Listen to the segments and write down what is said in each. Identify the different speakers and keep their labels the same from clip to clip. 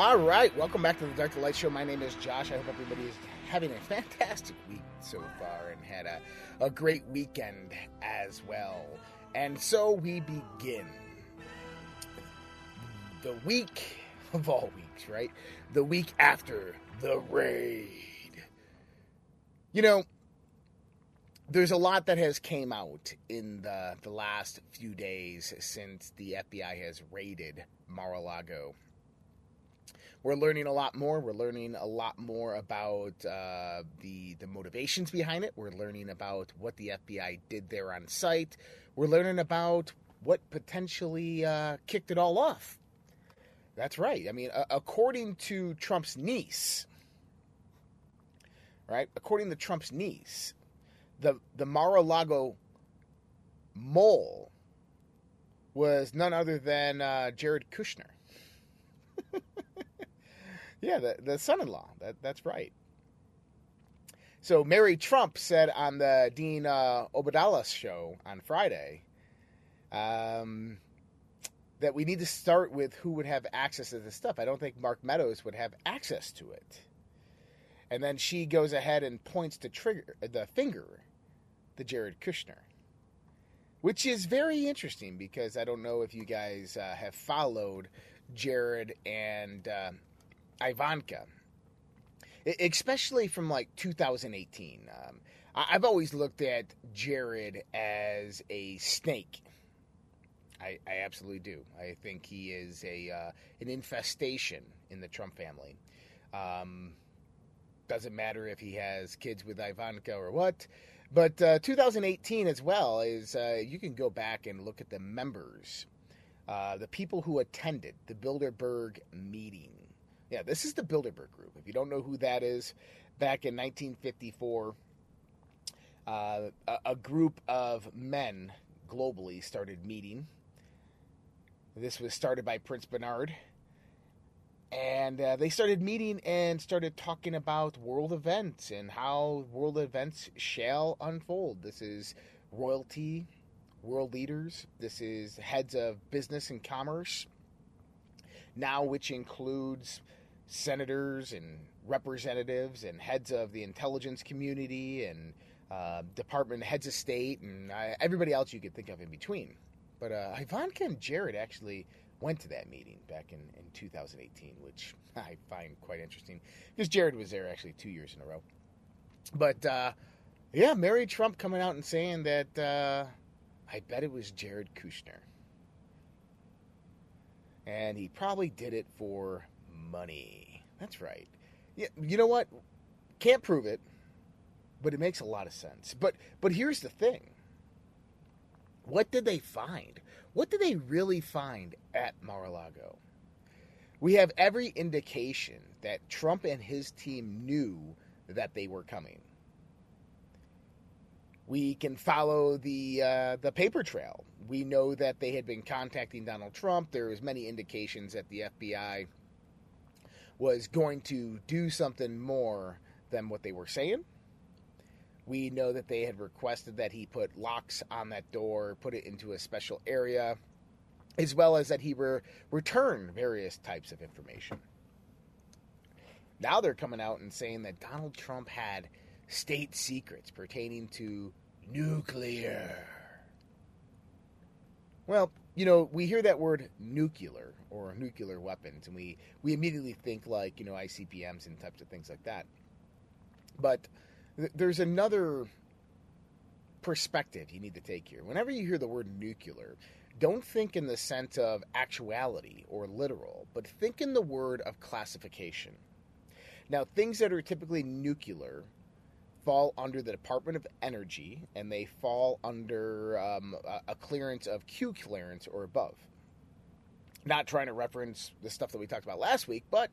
Speaker 1: All right, welcome back to the Dark to Light Show. My name is Josh. I hope everybody is having a fantastic week so far and had a, a great weekend as well. And so we begin the week of all weeks, right? The week after the raid. You know, there's a lot that has came out in the the last few days since the FBI has raided Mar-a-Lago. We're learning a lot more. We're learning a lot more about uh, the the motivations behind it. We're learning about what the FBI did there on site. We're learning about what potentially uh, kicked it all off. That's right. I mean, uh, according to Trump's niece, right? According to Trump's niece, the the Mar-a-Lago mole was none other than uh, Jared Kushner. yeah, the, the son-in-law. That that's right. So Mary Trump said on the Dean uh, show on Friday um, that we need to start with who would have access to this stuff. I don't think Mark Meadows would have access to it. And then she goes ahead and points to trigger the finger to Jared Kushner, which is very interesting because I don't know if you guys uh, have followed Jared and uh, Ivanka, especially from like 2018. Um, I've always looked at Jared as a snake. I, I absolutely do. I think he is a uh, an infestation in the Trump family. Um, doesn't matter if he has kids with Ivanka or what. But uh, 2018 as well is uh, you can go back and look at the members, uh, the people who attended the Bilderberg meeting. Yeah, this is the Bilderberg group. If you don't know who that is, back in 1954, uh, a, a group of men globally started meeting. This was started by Prince Bernhard and uh, they started meeting and started talking about world events and how world events shall unfold. This is royalty, world leaders, this is heads of business and commerce, now, which includes senators and representatives and heads of the intelligence community and uh, department heads of state and uh, everybody else you could think of in between. But uh, Ivanka and Jared actually went to that meeting back in, in 2018, which I find quite interesting because Jared was there actually two years in a row. But uh, yeah, Mary Trump coming out and saying that uh, I bet it was Jared Kushner. And he probably did it for money. That's right. Yeah, you know what? Can't prove it, but it makes a lot of sense. But but here's the thing. What did they find? What did they really find at Mar-a-Lago? We have every indication that Trump and his team knew that they were coming. We can follow the uh, the paper trail. We know that they had been contacting Donald Trump. There was many indications that the FBI was going to do something more than what they were saying. We know that they had requested that he put locks on that door, put it into a special area, as well as that he re- return various types of information. Now they're coming out and saying that Donald Trump had state secrets pertaining to nuclear. Well, you know, we hear that word nuclear or nuclear weapons, and we, we immediately think like, you know, ICBMs and types of things like that. But th- there's another perspective you need to take here. Whenever you hear the word nuclear, don't think in the sense of actuality or literal, but think in the word of classification. Now, things that are typically nuclear fall under the Department of Energy and they fall under um, a, a clearance of Q clearance or above. Not trying to reference the stuff that we talked about last week, but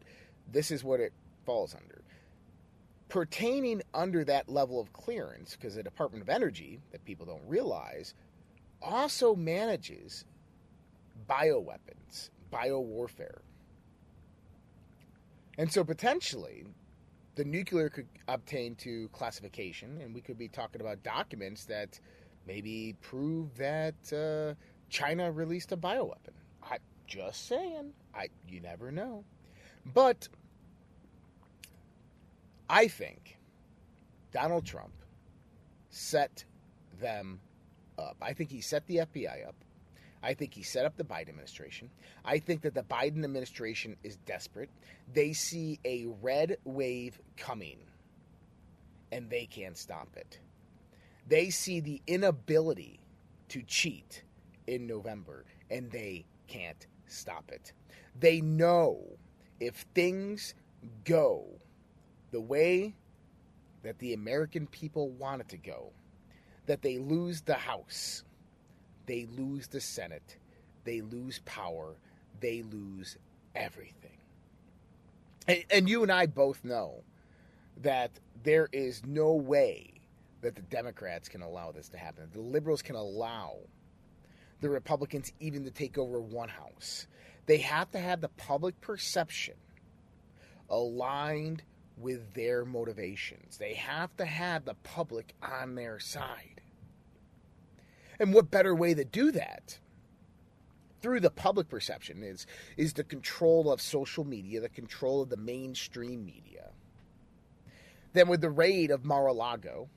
Speaker 1: this is what it falls under. Pertaining under that level of clearance, because the Department of Energy, that people don't realize, also manages bioweapons, biowarfare. And so potentially, the nuclear could obtain to classification, and we could be talking about documents that maybe prove that uh, China released a bioweapon. Just saying. I you never know. But I think Donald Trump set them up. I think he set the FBI up. I think he set up the Biden administration. I think that the Biden administration is desperate. They see a red wave coming and they can't stop it. They see the inability to cheat in November and they can't stop it. They know if things go the way that the American people want it to go, that they lose the House, they lose the Senate, they lose power, they lose everything. And, and you and I both know that there is no way that the Democrats can allow this to happen. The liberals can allow the Republicans even to take over one house. They have to have the public perception aligned with their motivations. They have to have the public on their side. And what better way to do that? Through the public perception is is the control of social media, the control of the mainstream media. Then with the raid of Mar-a-Lago,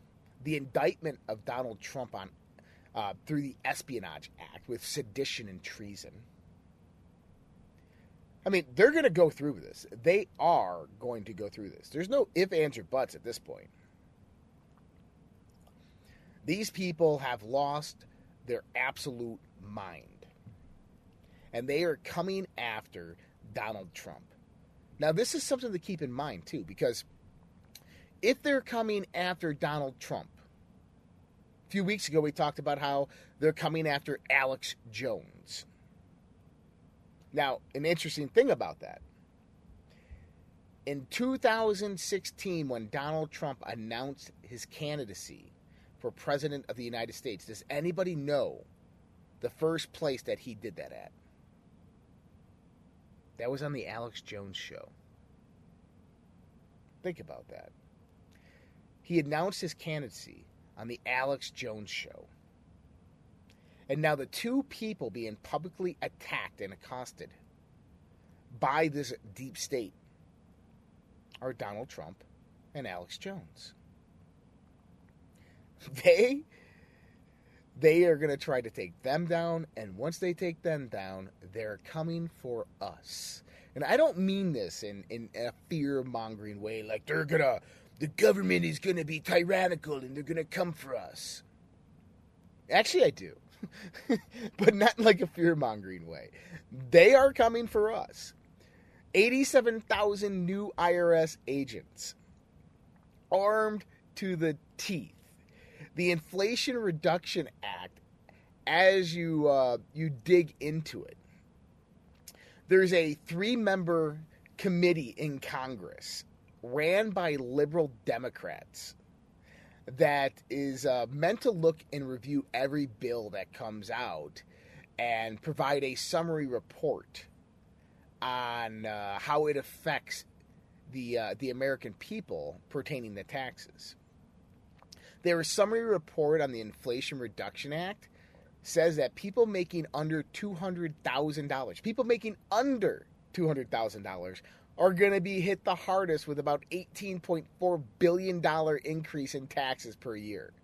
Speaker 1: the indictment of Donald Trump on uh, through the Espionage Act with sedition and treason. I mean, they're going to go through this. They are going to go through this. There's no if, ands, or buts at this point. These people have lost their absolute mind. And they are coming after Donald Trump. Now, this is something to keep in mind, too, because if they're coming after Donald Trump, few weeks ago we talked about how they're coming after Alex Jones. Now, an interesting thing about that. In 2016, when Donald Trump announced his candidacy for President of the United States, does anybody know the first place that he did that at? That was on the Alex Jones show. Think about that. He announced his candidacy on the Alex Jones show. And now the two people being publicly attacked and accosted by this deep state are Donald Trump and Alex Jones. They they are going to try to take them down and once they take them down, they're coming for us. And I don't mean this in in a fear-mongering way like they're going to the government is going to be tyrannical and they're going to come for us. Actually, I do. but not like a fear mongering way. They are coming for us. 87,000 new IRS agents armed to the teeth. The Inflation Reduction Act, as you uh, you dig into it, there's a three-member committee in Congress ran by liberal Democrats that is uh, meant to look and review every bill that comes out and provide a summary report on uh, how it affects the uh, the American people pertaining to taxes. Their summary report on the Inflation Reduction Act says that people making under two hundred thousand dollars, people making under two hundred thousand dollars, are going to be hit the hardest with about $18.4 billion increase in taxes per year.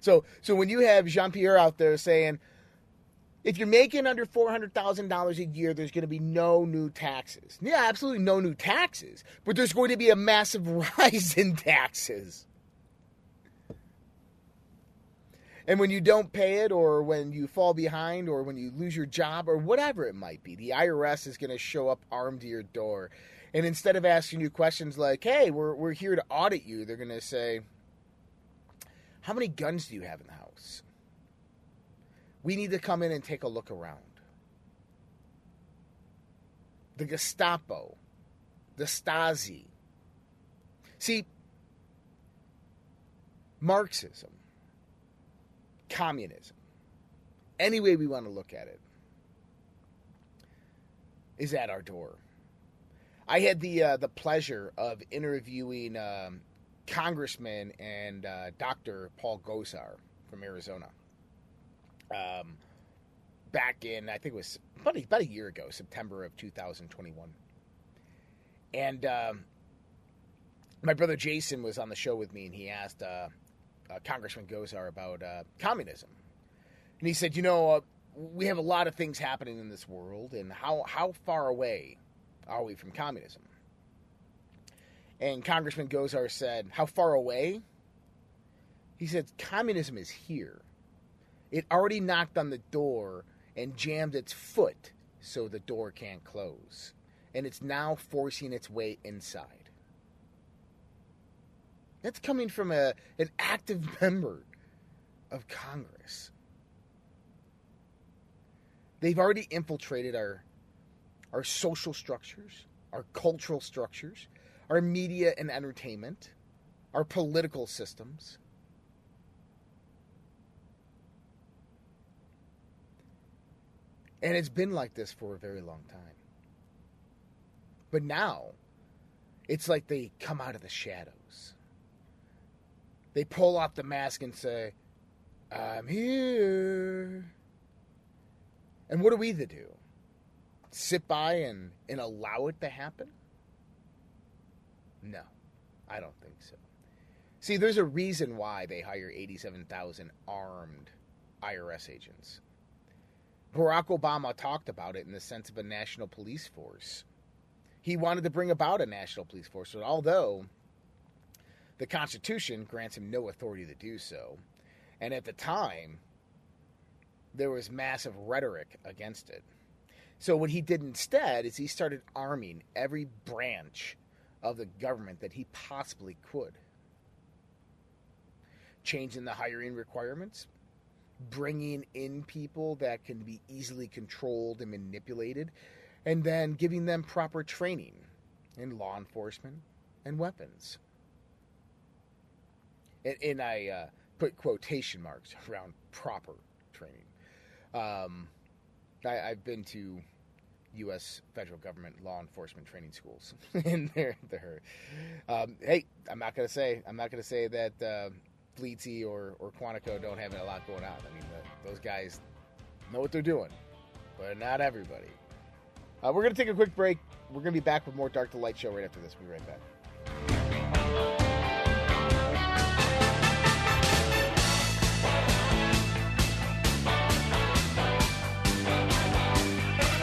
Speaker 1: So, so when you have Jean Pierre out there saying, if you're making under $400,000 a year, there's going to be no new taxes. Yeah, absolutely no new taxes, but there's going to be a massive rise in taxes. And when you don't pay it, or when you fall behind, or when you lose your job, or whatever it might be, the IRS is going to show up armed to your door. And instead of asking you questions like, hey, we're, we're here to audit you, they're going to say, how many guns do you have in the house? We need to come in and take a look around. The Gestapo, the Stasi, See, Marxism, communism, any way we want to look at it, is at our door. I had the uh, the pleasure of interviewing um, Congressman and uh, Dr. Paul Gosar from Arizona. Um, back in I think it was about a, about a year ago, September of 2021, and um, my brother Jason was on the show with me, and he asked uh, uh, Congressman Gosar about uh, communism, and he said, "You know, uh, we have a lot of things happening in this world, and how how far away are we from communism?" And Congressman Gosar said, "How far away?" He said, "Communism is here. It already knocked on the door and jammed its foot so the door can't close, and it's now forcing its way inside." That's coming from a an active member of Congress. They've already infiltrated our our social structures, our cultural structures, our media and entertainment, our political systems. And it's been like this for a very long time. But now, it's like they come out of the shadows. They pull off the mask and say, I'm here. And what do we to do? Sit by and, and allow it to happen? No, I don't think so. See, there's a reason why they hire 87,000 armed IRS agents. Barack Obama talked about it in the sense of a national police force. He wanted to bring about a national police force, although the Constitution grants him no authority to do so. And at the time, there was massive rhetoric against it. So, what he did instead is he started arming every branch of the government that he possibly could. Changing the hiring requirements, bringing in people that can be easily controlled and manipulated, and then giving them proper training in law enforcement and weapons. And, and I uh, put quotation marks around proper training. Um, I, I've been to U.S. federal government law enforcement training schools, and they're they're. Um, hey, I'm not gonna say I'm not gonna say that uh, FLETC or or Quantico don't have a lot going on. I mean, the, those guys know what they're doing, but not everybody. Uh, we're gonna take a quick break. We're gonna be back with more Dark to Light show right after this. We'll be right back.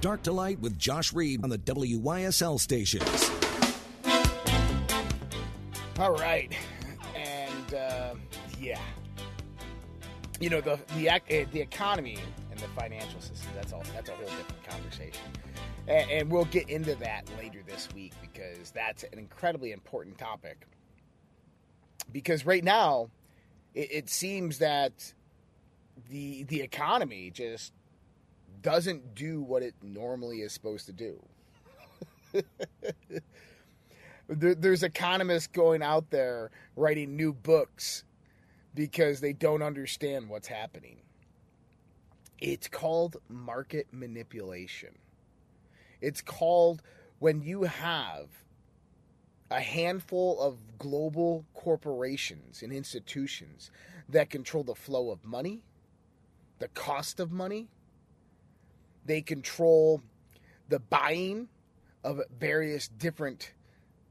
Speaker 2: Dark to Light with Josh Reed on the WYSL stations.
Speaker 1: All right, and uh, yeah, you know the the uh, the economy and the financial system. That's all. That's a whole different conversation, and, and we'll get into that later this week because that's an incredibly important topic. Because right now, it, it seems that the the economy just doesn't do what it normally is supposed to do. there, there's economists going out there writing new books because they don't understand what's happening. It's called market manipulation. It's called when you have a handful of global corporations and institutions that control the flow of money, the cost of money, they control the buying of various different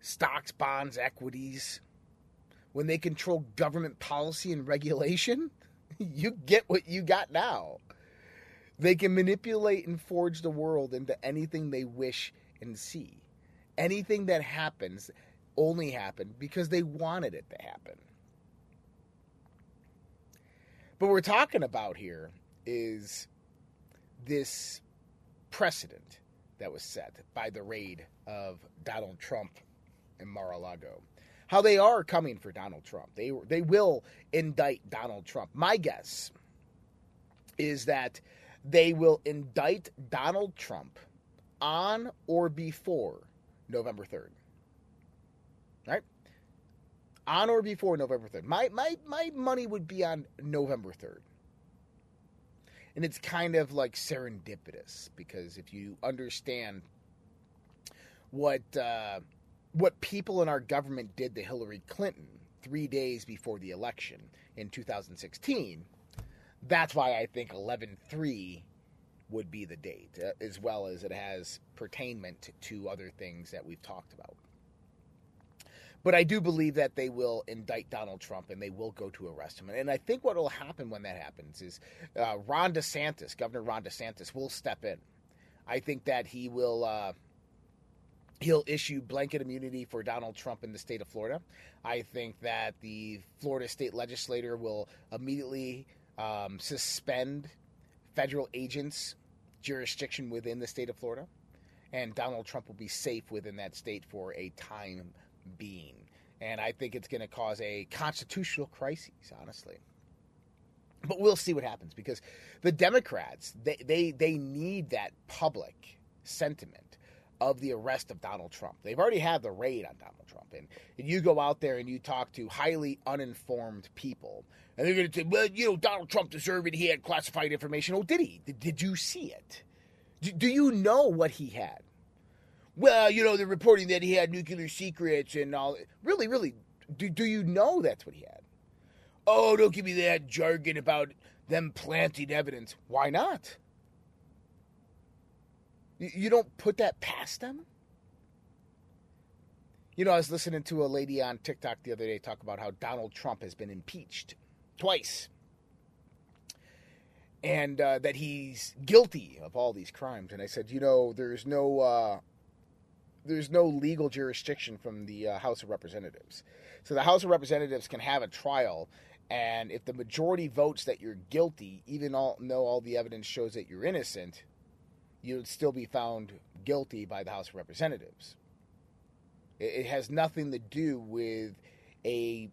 Speaker 1: stocks, bonds, equities. When they control government policy and regulation, you get what you got now. They can manipulate and forge the world into anything they wish and see. Anything that happens only happened because they wanted it to happen. But what we're talking about here is this precedent that was set by the raid of Donald Trump in Mar-a-Lago. How they are coming for Donald Trump. They they will indict Donald Trump. My guess is that they will indict Donald Trump on or before November 3rd. Right? On or before November 3rd. My my my money would be on November 3rd and it's kind of like serendipitous because if you understand what uh, what people in our government did to Hillary Clinton three days before the election in 2016, that's why I think 11-3 would be the date, uh, as well as it has pertainment to other things that we've talked about. But I do believe that they will indict Donald Trump and they will go to arrest him. And I think what will happen when that happens is uh, Ron DeSantis, Governor Ron DeSantis, will step in. I think that he will. Uh, he'll issue blanket immunity for Donald Trump in the state of Florida. I think that the Florida state legislature will immediately um, suspend federal agents' jurisdiction within the state of Florida, and Donald Trump will be safe within that state for a time being. And I think it's going to cause a constitutional crisis, honestly. But we'll see what happens because the Democrats, they, they, they need that public sentiment of the arrest of Donald Trump. They've already had the raid on Donald Trump. And, and you go out there and you talk to highly uninformed people, and they're going to say, well, you know, Donald Trump deserved it. He had classified information. Oh, did he? Did, did you see it? Do, do you know what he had? Well, you know, they're reporting that he had nuclear secrets and all. Really, really, do, do you know that's what he had? Oh, don't give me that jargon about them planting evidence. Why not? You, don't put that past them? You know, I was listening to a lady on TikTok the other day talk about how Donald Trump has been impeached twice and uh, that he's guilty of all these crimes. And I said, you know, there's no uh, there's no legal jurisdiction from the uh, House of Representatives. So the House of Representatives can have a trial, and if the majority votes that you're guilty, even all, though all the evidence shows that you're innocent, you would still be found guilty by the House of Representatives. It, it has nothing to do with a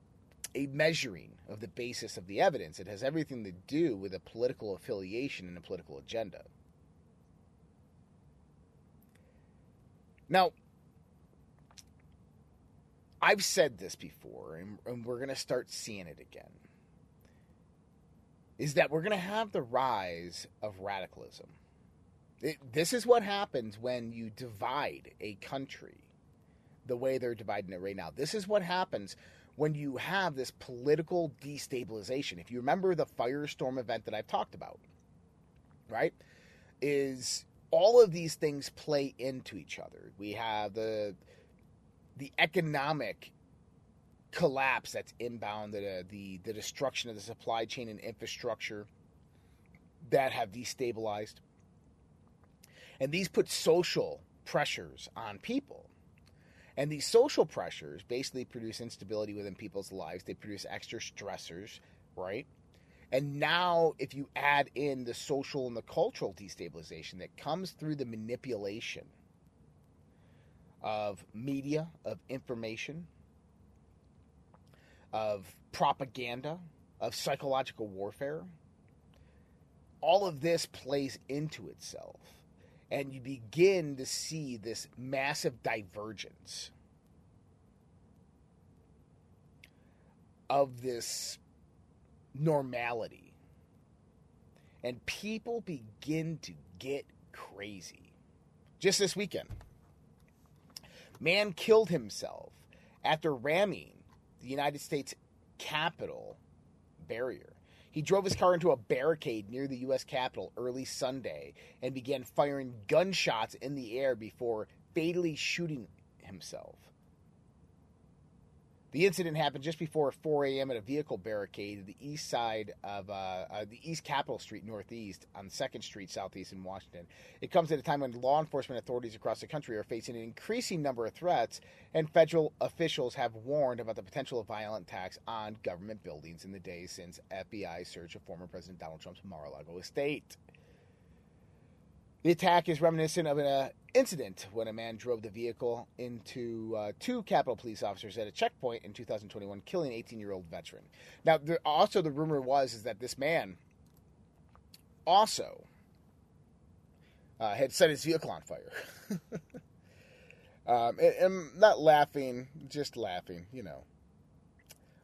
Speaker 1: a measuring of the basis of the evidence. It has everything to do with a political affiliation and a political agenda. Now, I've said this before, and, and we're going to start seeing it again. Is that we're going to have the rise of radicalism. It, this is what happens when you divide a country the way they're dividing it right now. This is what happens when you have this political destabilization. If you remember the firestorm event that I've talked about, right? Is all of these things play into each other. We have the the economic collapse that's inbound, the, uh, the the destruction of the supply chain and infrastructure that have destabilized. And these put social pressures on people. And these social pressures basically produce instability within people's lives. They produce extra stressors, right? And now, if you add in the social and the cultural destabilization that comes through the manipulation of media, of information, of propaganda, of psychological warfare, all of this plays into itself. And you begin to see this massive divergence of this normality. And people begin to get crazy. Just this weekend, man killed himself after ramming the United States Capitol barrier. He drove his car into a barricade near the U.S. Capitol early Sunday and began firing gunshots in the air before fatally shooting himself. The incident happened just before 4 a.m. at a vehicle barricade at the east side of uh, uh, the East Capitol Street Northeast on 2nd Street Southeast in Washington. It comes at a time when law enforcement authorities across the country are facing an increasing number of threats, and federal officials have warned about the potential of violent attacks on government buildings in the days since FBI search of former President Donald Trump's Mar-a-Lago estate. The attack is reminiscent of an uh, incident when a man drove the vehicle into uh, two Capitol police officers at a checkpoint in 2021, killing an 18-year-old veteran. Now, there, also the rumor was is that this man also uh, had set his vehicle on fire. um, and, and not laughing, just laughing, you know.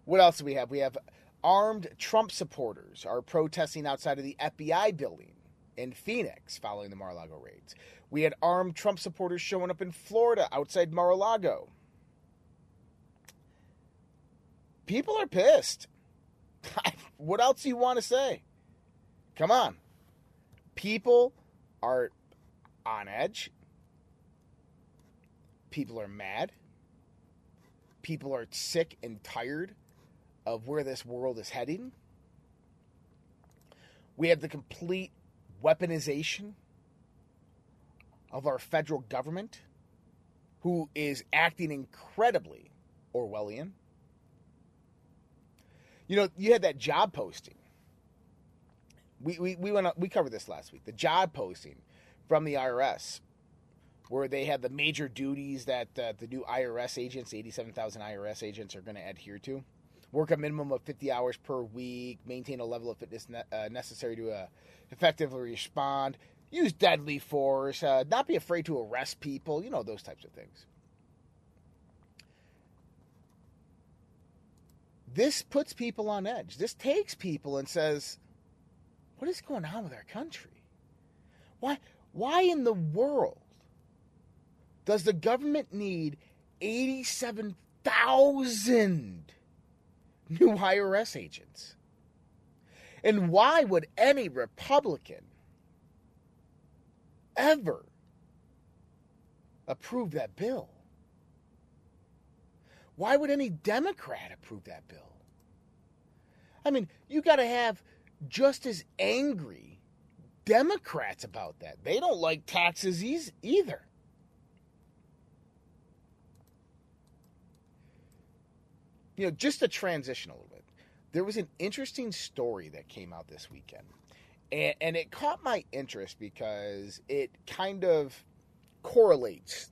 Speaker 1: What else do we have? We have armed Trump supporters are protesting outside of the FBI building in Phoenix following the Mar a Lago raids. We had armed Trump supporters showing up in Florida outside Mar a Lago. People are pissed. what else do you want to say? Come on. People are on edge. People are mad. People are sick and tired of where this world is heading. We have the complete weaponization of our federal government, who is acting incredibly Orwellian. You know, you had that job posting. We, we, we went we covered this last week. The job posting from the IRS, where they had the major duties that uh, the new IRS agents, 87,000 IRS agents, are going to adhere to. Work a minimum of 50 hours per week, maintain a level of fitness ne- uh, necessary to uh, effectively respond, use deadly force, uh, not be afraid to arrest people, you know, those types of things. This puts people on edge. This takes people and says, what is going on with our country? Why, why in the world does the government need 87,000 new IRS agents? And why would any Republican ever approve that bill? Why would any Democrat approve that bill? I mean, you got to have just as angry Democrats about that. They don't like taxes either. You know, just to transition a little there was an interesting story that came out this weekend. And, and it caught my interest because it kind of correlates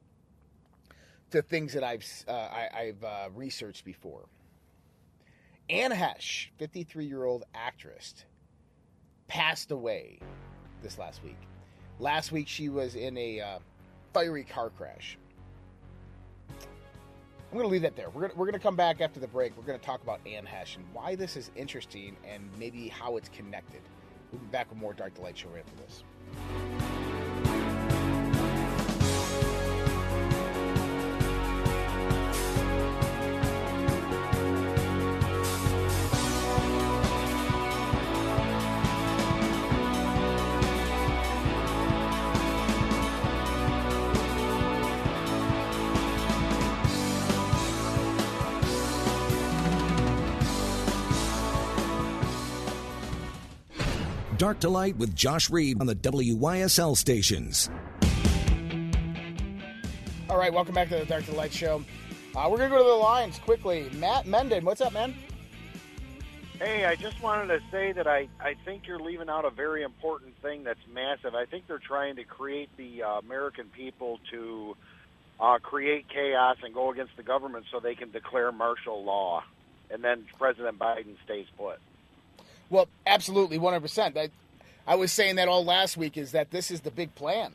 Speaker 1: to things that I've, uh, I, have uh, researched before. Anne Heche, 53 year old actress, passed away this last week. Last week, she was in a uh, fiery car crash. I'm going to leave that there. We're going we're to come back after the break. We're going to talk about Heche and why this is interesting and maybe how it's connected. We'll be back with more Dark to Light Show after this.
Speaker 2: Dark to Light with Josh Reed on the WYSL stations.
Speaker 1: All right, welcome back to the Dark to Light Show. Uh, we're going to go to the lines quickly. Matt Menden, what's up, man?
Speaker 3: Hey, I just wanted to say that I, I think you're leaving out a very important thing that's massive. I think they're trying to create the uh, American people to uh, create chaos and go against the government so they can declare martial law. And then President Biden stays put.
Speaker 1: Well, absolutely, 100%. I, I was saying that all last week is that this is the big plan.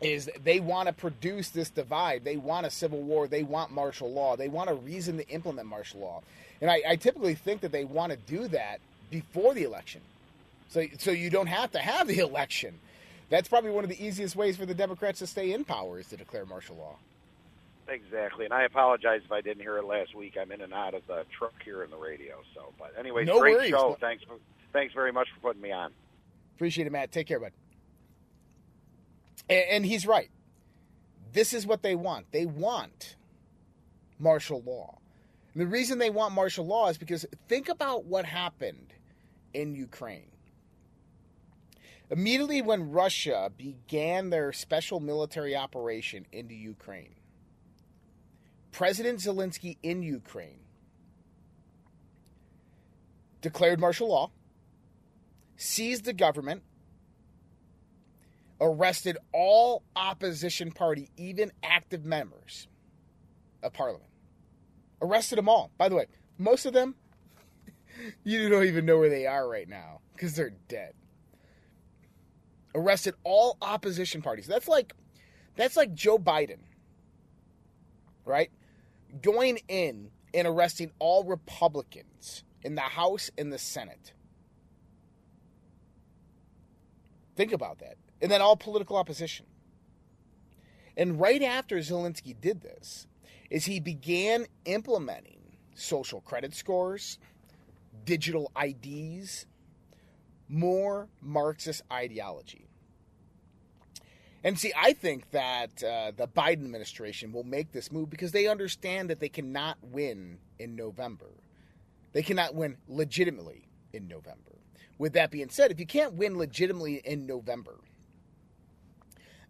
Speaker 1: Is they want to produce this divide. They want a civil war. They want martial law. They want a reason to implement martial law. And I, I typically think that they want to do that before the election. So, so you don't have to have the election. That's probably one of the easiest ways for the Democrats to stay in power is to declare martial law.
Speaker 3: Exactly, and I apologize if I didn't hear it last week. I'm in and out of the truck here in the radio. So, but anyway,
Speaker 1: No
Speaker 3: great
Speaker 1: worries.
Speaker 3: show.
Speaker 1: No-
Speaker 3: Thanks, for, thanks very much for putting me on.
Speaker 1: Appreciate it, Matt. Take care, bud. And, and he's right. This is what they want. They want martial law. And the reason they want martial law is because think about what happened in Ukraine. Immediately when Russia began their special military operation into Ukraine, President Zelensky in Ukraine declared martial law seized the government, arrested all opposition party, even active members of parliament. Arrested them all. By the way, most of them, you don't even know where they are right now because they're dead. Arrested all opposition parties. That's like, that's like Joe Biden, right? Going in and arresting all Republicans in the House and the Senate. Think about that. And then all political opposition. And right after Zelensky did this, is he began implementing social credit scores, digital IDs, more Marxist ideology. And see, I think that uh, the Biden administration will make this move because they understand that they cannot win in November. They cannot win legitimately in November. With that being said, if you can't win legitimately in November,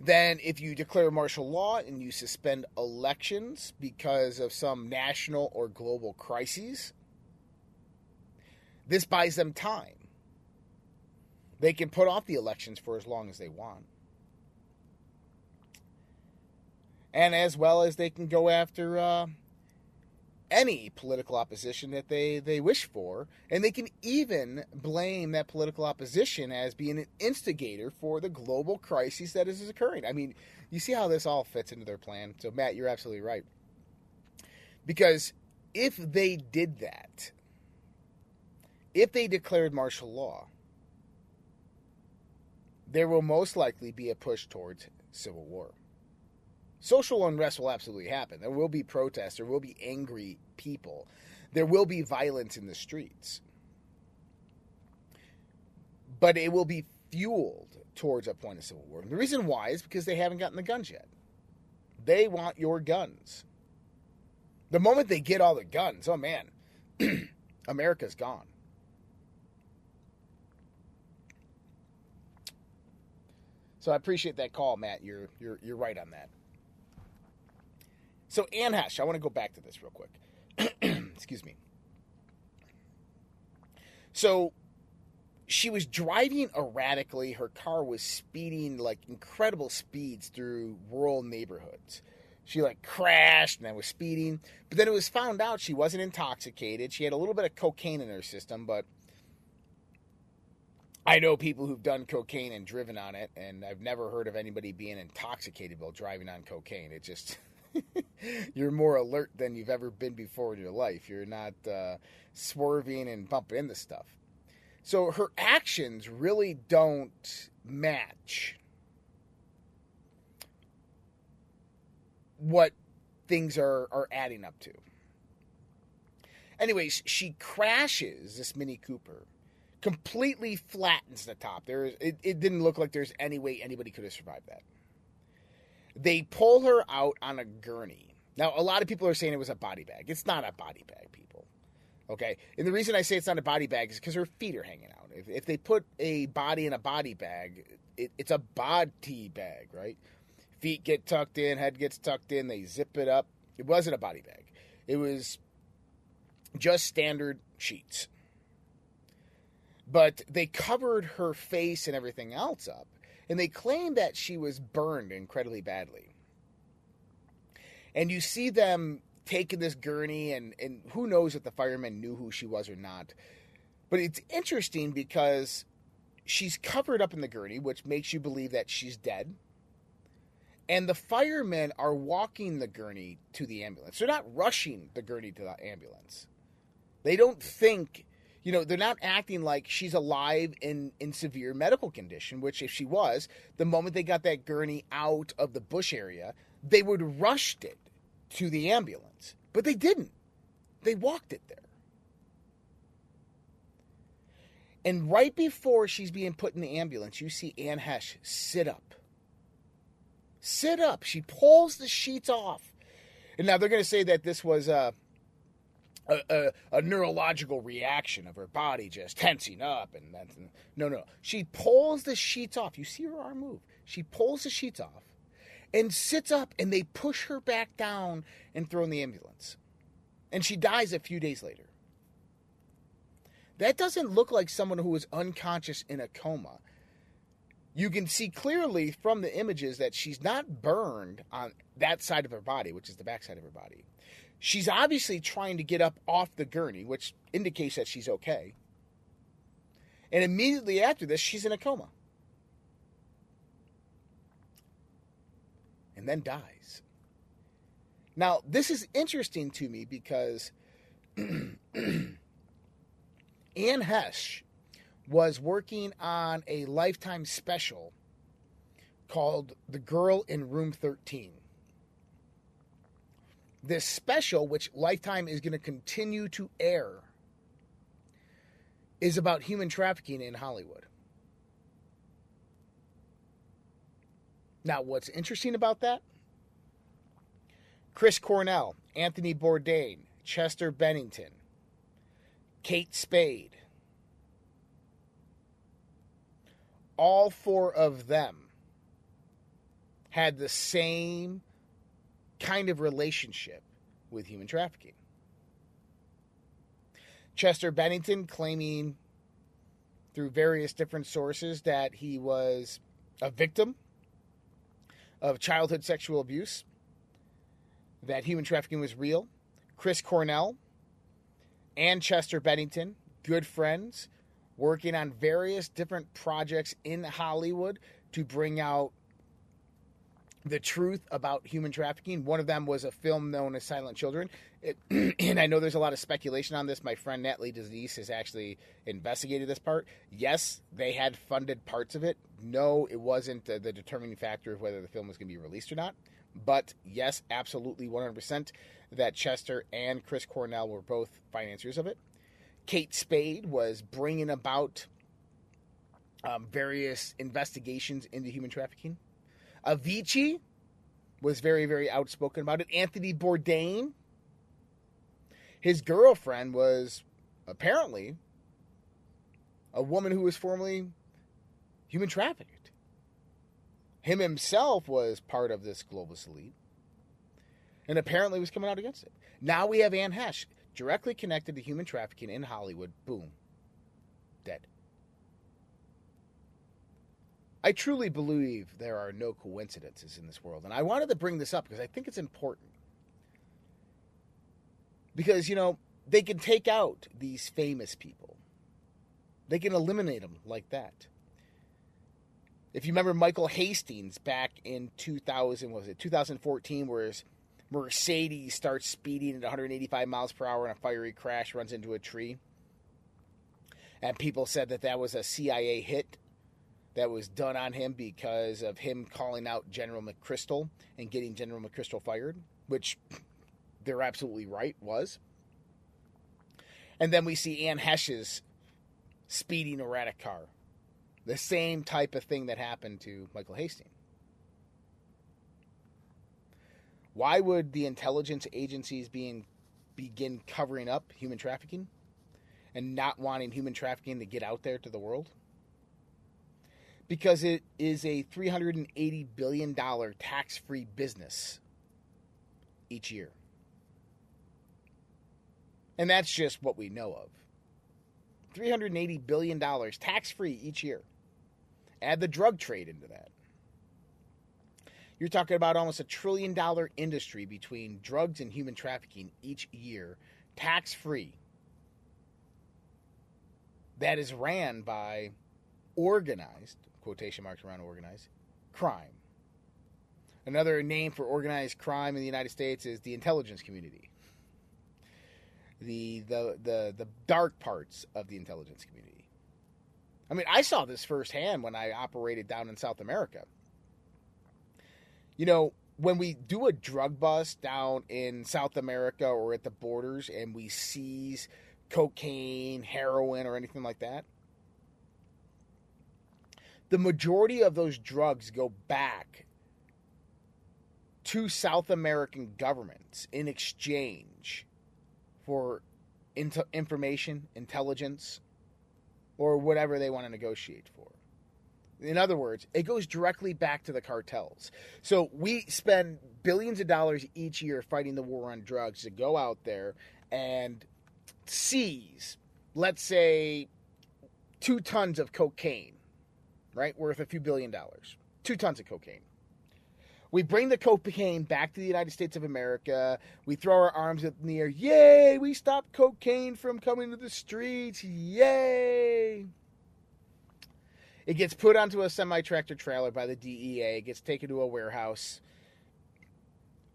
Speaker 1: then if you declare martial law and you suspend elections because of some national or global crises, this buys them time. They can put off the elections for as long as they want. And as well as they can go after uh, any political opposition that they, they wish for. And they can even blame that political opposition as being an instigator for the global crisis that is occurring. I mean, you see how this all fits into their plan. So, Matt, you're absolutely right. Because if they did that, if they declared martial law, there will most likely be a push towards civil war. Social unrest will absolutely happen. There will be protests. There will be angry people. There will be violence in the streets. But it will be fueled towards a point of civil war. And the reason why is because they haven't gotten the guns yet. They want your guns. The moment they get all the guns, oh man, America's gone. So I appreciate that call, Matt. You're you're you're right on that. So Anne Heche, I want to go back to this real quick. Excuse me. So she was driving erratically. Her car was speeding like incredible speeds through rural neighborhoods. She like crashed and then was speeding. But then it was found out she wasn't intoxicated. She had a little bit of cocaine in her system, but I know people who've done cocaine and driven on it, and I've never heard of anybody being intoxicated while driving on cocaine. It just You're more alert than you've ever been before in your life. You're not uh, swerving and bumping into stuff. So her actions really don't match what things are, are adding up to. Anyways, she crashes this Mini Cooper, completely flattens the top. There is it, it didn't look like there's any way anybody could have survived that. They pull her out on a gurney. Now, a lot of people are saying it was a body bag. It's not a body bag, people. Okay? And the reason I say it's not a body bag is because her feet are hanging out. If, if they put a body in a body bag, it, it's a body bag, right? Feet get tucked in, head gets tucked in, they zip it up. It wasn't a body bag. It was just standard sheets. But they covered her face and everything else up, and they claim that she was burned incredibly badly. And you see them taking this gurney, and, and who knows if the firemen knew who she was or not. But it's interesting because she's covered up in the gurney, which makes you believe that she's dead. And the firemen are walking the gurney to the ambulance. They're not rushing the gurney to the ambulance. They don't think, you know, they're not acting like she's alive in, in severe medical condition, which if she was, the moment they got that gurney out of the bush area, they would rushed it to the ambulance. But they didn't. They walked it there. And right before she's being put in the ambulance, you see Anne Heche sit up. Sit up. She pulls the sheets off. And now they're going to say that this was a, a, a, a neurological reaction of her body just tensing up. And that's, no, no. She pulls the sheets off. You see her arm move. She pulls the sheets off and sits up, and they push her back down and throw in the ambulance. And she dies a few days later. That doesn't look like someone who was unconscious in a coma. You can see clearly from the images that she's not burned on that side of her body, which is the back side of her body. She's obviously trying to get up off the gurney, which indicates that she's okay. And immediately after this, she's in a coma. And then dies. Now, this is interesting to me because Anne Heche was working on a Lifetime special called The Girl in Room 13. This special, which Lifetime is going to continue to air, is about human trafficking in Hollywood. Now, what's interesting about that? Chris Cornell, Anthony Bourdain, Chester Bennington, Kate Spade, all four of them had the same kind of relationship with human trafficking. Chester Bennington claiming through various different sources that he was a victim of childhood sexual abuse, that human trafficking was real. Chris Cornell and Chester Bennington, good friends, working on various different projects in Hollywood to bring out the truth about human trafficking. One of them was a film known as Silent Children. It, and I know there's a lot of speculation on this. My friend Natalie Denise has actually investigated this part. Yes, they had funded parts of it. No, it wasn't the, the determining factor of whether the film was going to be released or not. But yes, absolutely 100% that Chester and Chris Cornell were both financiers of it. Kate Spade was bringing about um, various investigations into human trafficking. Avicii was very, very outspoken about it. Anthony Bourdain, his girlfriend was apparently a woman who was formerly human trafficked. Him himself was part of this globalist elite and apparently was coming out against it. Now we have Anne Heche directly connected to human trafficking in Hollywood. Boom. Dead. I truly believe there are no coincidences in this world. And I wanted to bring this up because I think it's important. Because, you know, they can take out these famous people, they can eliminate them like that. If you remember Michael Hastings back in 2000, was it 2014, where his Mercedes starts speeding at 185 miles per hour in a fiery crash, runs into a tree. And people said that that was a CIA hit that was done on him because of him calling out General McChrystal and getting General McChrystal fired, which they're absolutely right was. And then we see Anne Heche's speeding erratic car. The same type of thing that happened to Michael Hastings. Why would the intelligence agencies being begin covering up human trafficking and not wanting human trafficking to get out there to the world? Because it is a $380 billion tax free business each year. And that's just what we know of. $380 billion tax free each year. Add the drug trade into that. You're talking about almost a trillion dollar industry between drugs and human trafficking each year, tax free. That is ran by organized, quotation marks around organized, crime. Another name for organized crime in the United States is the intelligence community. The, the, the, the dark parts of the intelligence community. I mean, I saw this firsthand when I operated down in South America you know, when we do a drug bust down in South America or at the borders and we seize cocaine, heroin, or anything like that, the majority of those drugs go back to South American governments in exchange for information, intelligence, or whatever they want to negotiate for. In other words, it goes directly back to the cartels. So we spend billions of dollars each year fighting the war on drugs to go out there and seize, let's say, two tons of cocaine, right? Worth a few billion dollars. Two tons of cocaine. We bring the cocaine back to the United States of America. We throw our arms up in the air. Yay! We stopped cocaine from coming to the streets. Yay! It gets put onto a semi tractor trailer by the DEA, it gets taken to a warehouse.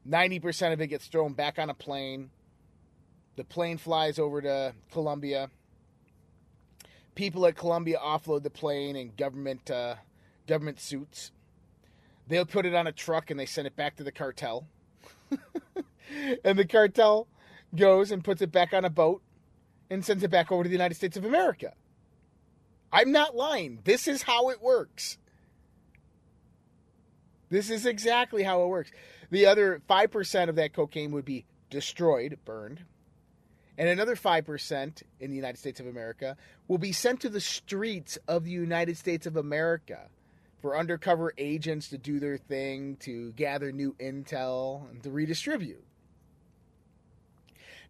Speaker 1: 90% of it gets thrown back on a plane. The plane flies over to Colombia. People at Colombia offload the plane in government uh, government suits. They'll put it on a truck and they send it back to the cartel. and the cartel goes and puts it back on a boat and sends it back over to the United States of America. I'm not lying. This is how it works. This is exactly how it works. The other 5% of that cocaine would be destroyed, burned. And another 5% in the United States of America will be sent to the streets of the United States of America for undercover agents to do their thing, to gather new intel, and to redistribute.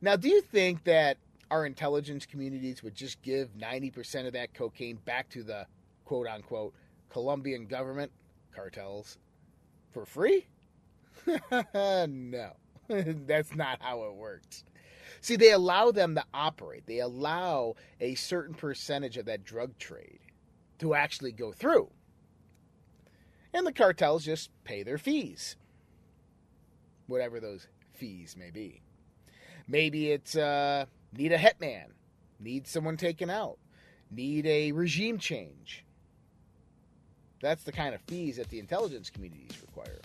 Speaker 1: Now, do you think that our intelligence communities would just give 90% of that cocaine back to the quote unquote Colombian government cartels for free? no, that's not how it works. See, they allow them to operate, they allow a certain percentage of that drug trade to actually go through. And the cartels just pay their fees, whatever those fees may be. Maybe it's uh, need a hitman, need someone taken out, need a regime change. That's the kind of fees that the intelligence communities require.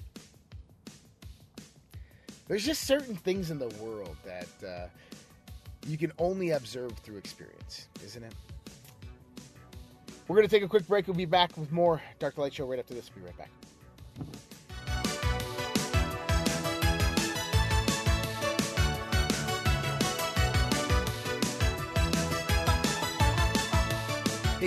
Speaker 1: There's just certain things in the world that uh, you can only observe through experience, isn't it? We're going to take a quick break. We'll be back with more Dark Light Show right after this. We'll be right back.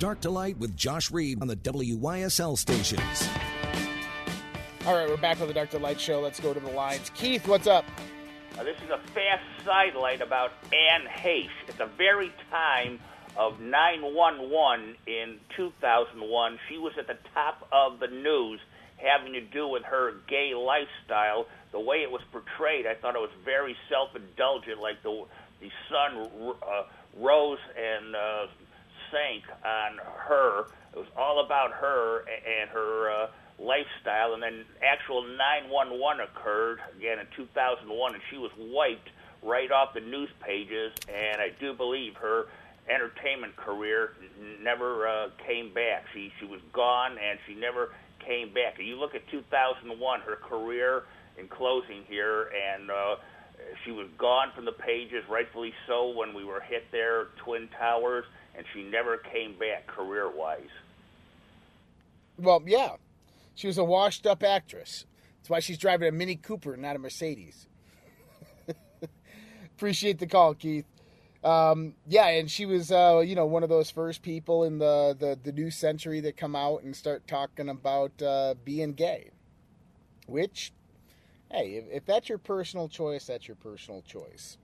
Speaker 2: Dark to Light with Josh Reed on the WYSL stations.
Speaker 1: All right, we're back with the Dark to Light show. Let's go to the lines. Keith, what's up?
Speaker 4: Now, this is a fast sidelight about Anne Heche. At the very time of 911 in 2001, she was at the top of the news having to do with her gay lifestyle. The way it was portrayed, I thought it was very self-indulgent, like the the sun uh, rose and uh, sank on her. It was all about her and her uh, lifestyle. And then actual 911 occurred again in 2001, and she was wiped right off the news pages. And I do believe her entertainment career never uh, came back. She she was gone, and she never came back. And you look at 2001, her career in closing here, and uh, she was gone from the pages, rightfully so, when we were hit there, Twin Towers, and she never came back career-wise.
Speaker 1: Well, yeah. She was a washed up actress. That's why she's driving a Mini Cooper, not a Mercedes. Appreciate the call, Keith. Um, yeah, and she was, uh, you know, one of those first people in the, the, the new century that come out and start talking about uh, being gay. Which, hey, if, if that's your personal choice, that's your personal choice.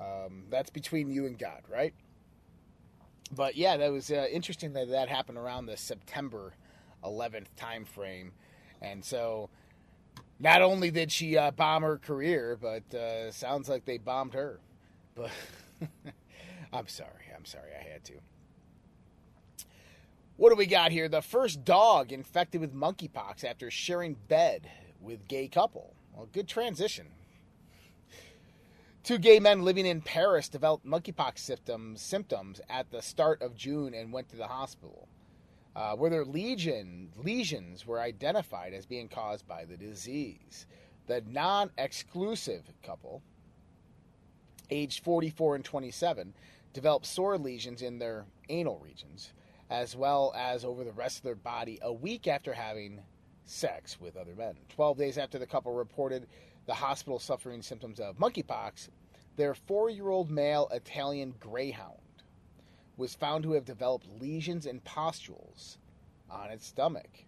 Speaker 1: Um, that's between you and God, right? But yeah, that was uh, interesting that that happened around the September 11th time frame, and so not only did she uh, bomb her career, but uh, sounds like they bombed her. But I'm sorry, I'm sorry, I had to. What do we got here? The first dog infected with monkeypox after sharing bed with gay couple. Well, good transition. Two gay men living in Paris developed monkeypox symptoms symptoms at the start of June and went to the hospital, uh, where their legion lesions were identified as being caused by the disease. The non-exclusive couple, aged 44 and 27, developed sore lesions in their anal regions, as well as over the rest of their body, a week after having sex with other men. 12 days after the couple reported the hospital suffering symptoms of monkeypox, their four year old male Italian greyhound was found to have developed lesions and pustules on its stomach.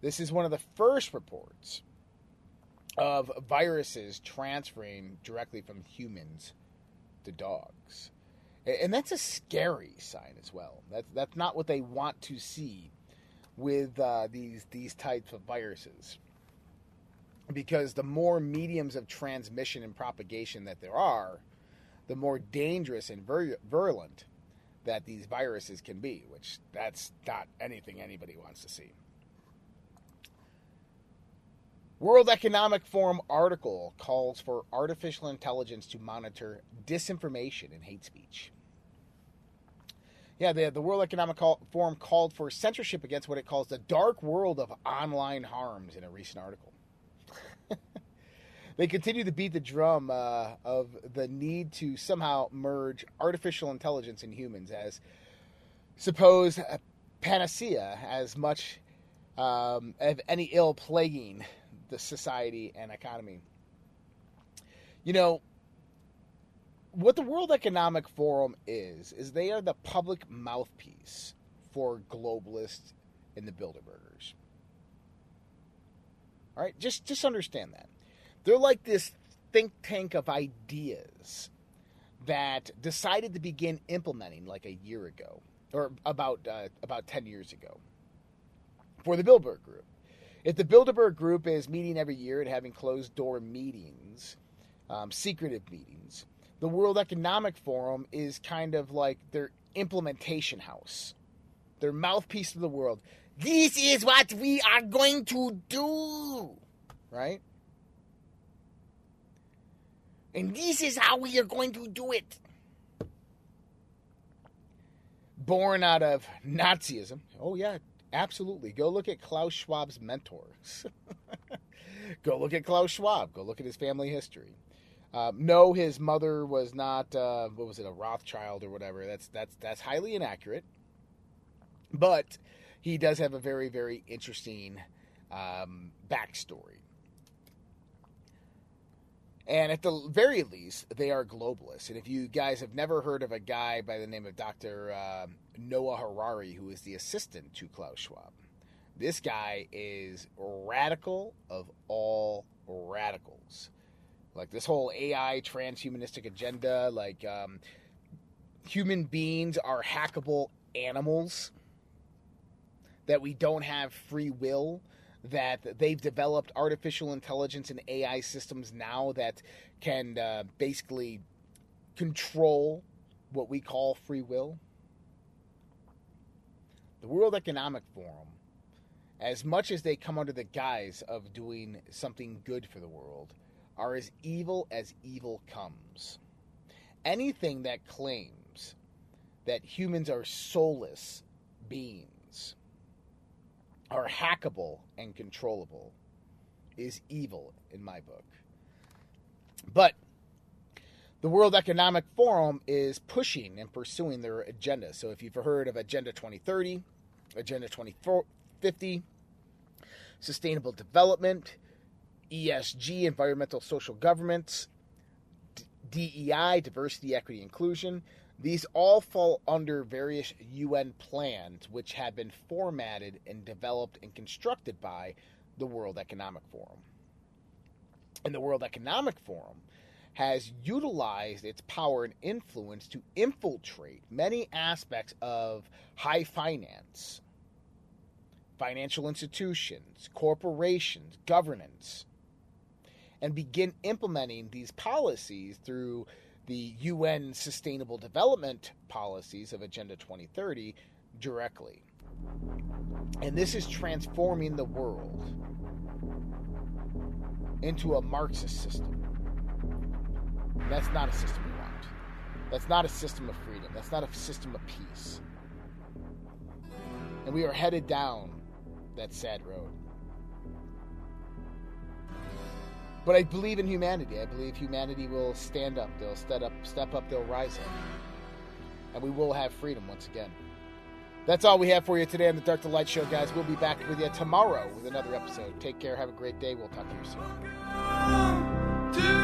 Speaker 1: This is one of the first reports of viruses transferring directly from humans to dogs. And that's a scary sign as well. That's, that's not what they want to see with uh, these these types of viruses because the more mediums of transmission and propagation that there are the more dangerous and vir- virulent that these viruses can be which that's not anything anybody wants to see World Economic Forum article calls for artificial intelligence to monitor disinformation and hate speech. Yeah, the, the World Economic Forum called for censorship against what it calls the dark world of online harms in a recent article. They continue to beat the drum uh, of the need to somehow merge artificial intelligence and humans as supposed panacea as much um, of any ill plaguing the society and economy. You know, what the World Economic Forum is, is they are the public mouthpiece for globalists and the Bilderbergers. All right, just just understand that. They're like this think tank of ideas that decided to begin implementing like a year ago or about uh, about 10 years ago for the Bilderberg group. If the Bilderberg group is meeting every year and having closed door meetings, um, secretive meetings, the World Economic Forum is kind of like their implementation house, their mouthpiece to the world. This is what we are going to do, right? And this is how we are going to do it. Born out of Nazism. Oh, yeah, absolutely. Go look at Klaus Schwab's mentors. Go look at Klaus Schwab. Go look at his family history. Um, no, his mother was not. Uh, what was it? A Rothschild or whatever. That's that's that's highly inaccurate. But he does have a very very interesting um, backstory. And at the very least, they are globalists. And if you guys have never heard of a guy by the name of Dr. Uh, Noah Harari, who is the assistant to Klaus Schwab, this guy is radical of all radicals. Like this whole AI transhumanistic agenda, like um, human beings are hackable animals, that we don't have free will, that they've developed artificial intelligence and AI systems now that can uh, basically control what we call free will. The World Economic Forum, as much as they come under the guise of doing something good for the world, are as evil as evil comes. Anything that claims that humans are soulless beings, are hackable and controllable, is evil in my book. But the World Economic Forum is pushing and pursuing their agenda. So if you've heard of Agenda 2030, Agenda 2050, Sustainable Development, ESG, environmental social governance, DEI, diversity, equity, inclusion. These all fall under various UN plans which have been formatted and developed and constructed by the World Economic Forum. And the World Economic Forum has utilized its power and influence to infiltrate many aspects of high finance, financial institutions, corporations, governance, and begin implementing these policies through the UN Sustainable Development Policies of Agenda 2030 directly. And this is transforming the world into a Marxist system. That's not a system we want. That's not a system of freedom. That's not a system of peace. And we are headed down that sad road. But I believe in humanity. I believe humanity will stand up. They'll step up, step up. They'll rise up, and we will have freedom once again. That's all we have for you today on the Dark to Light Show, guys. We'll be back with you tomorrow with another episode. Take care. Have a great day. We'll talk to you soon.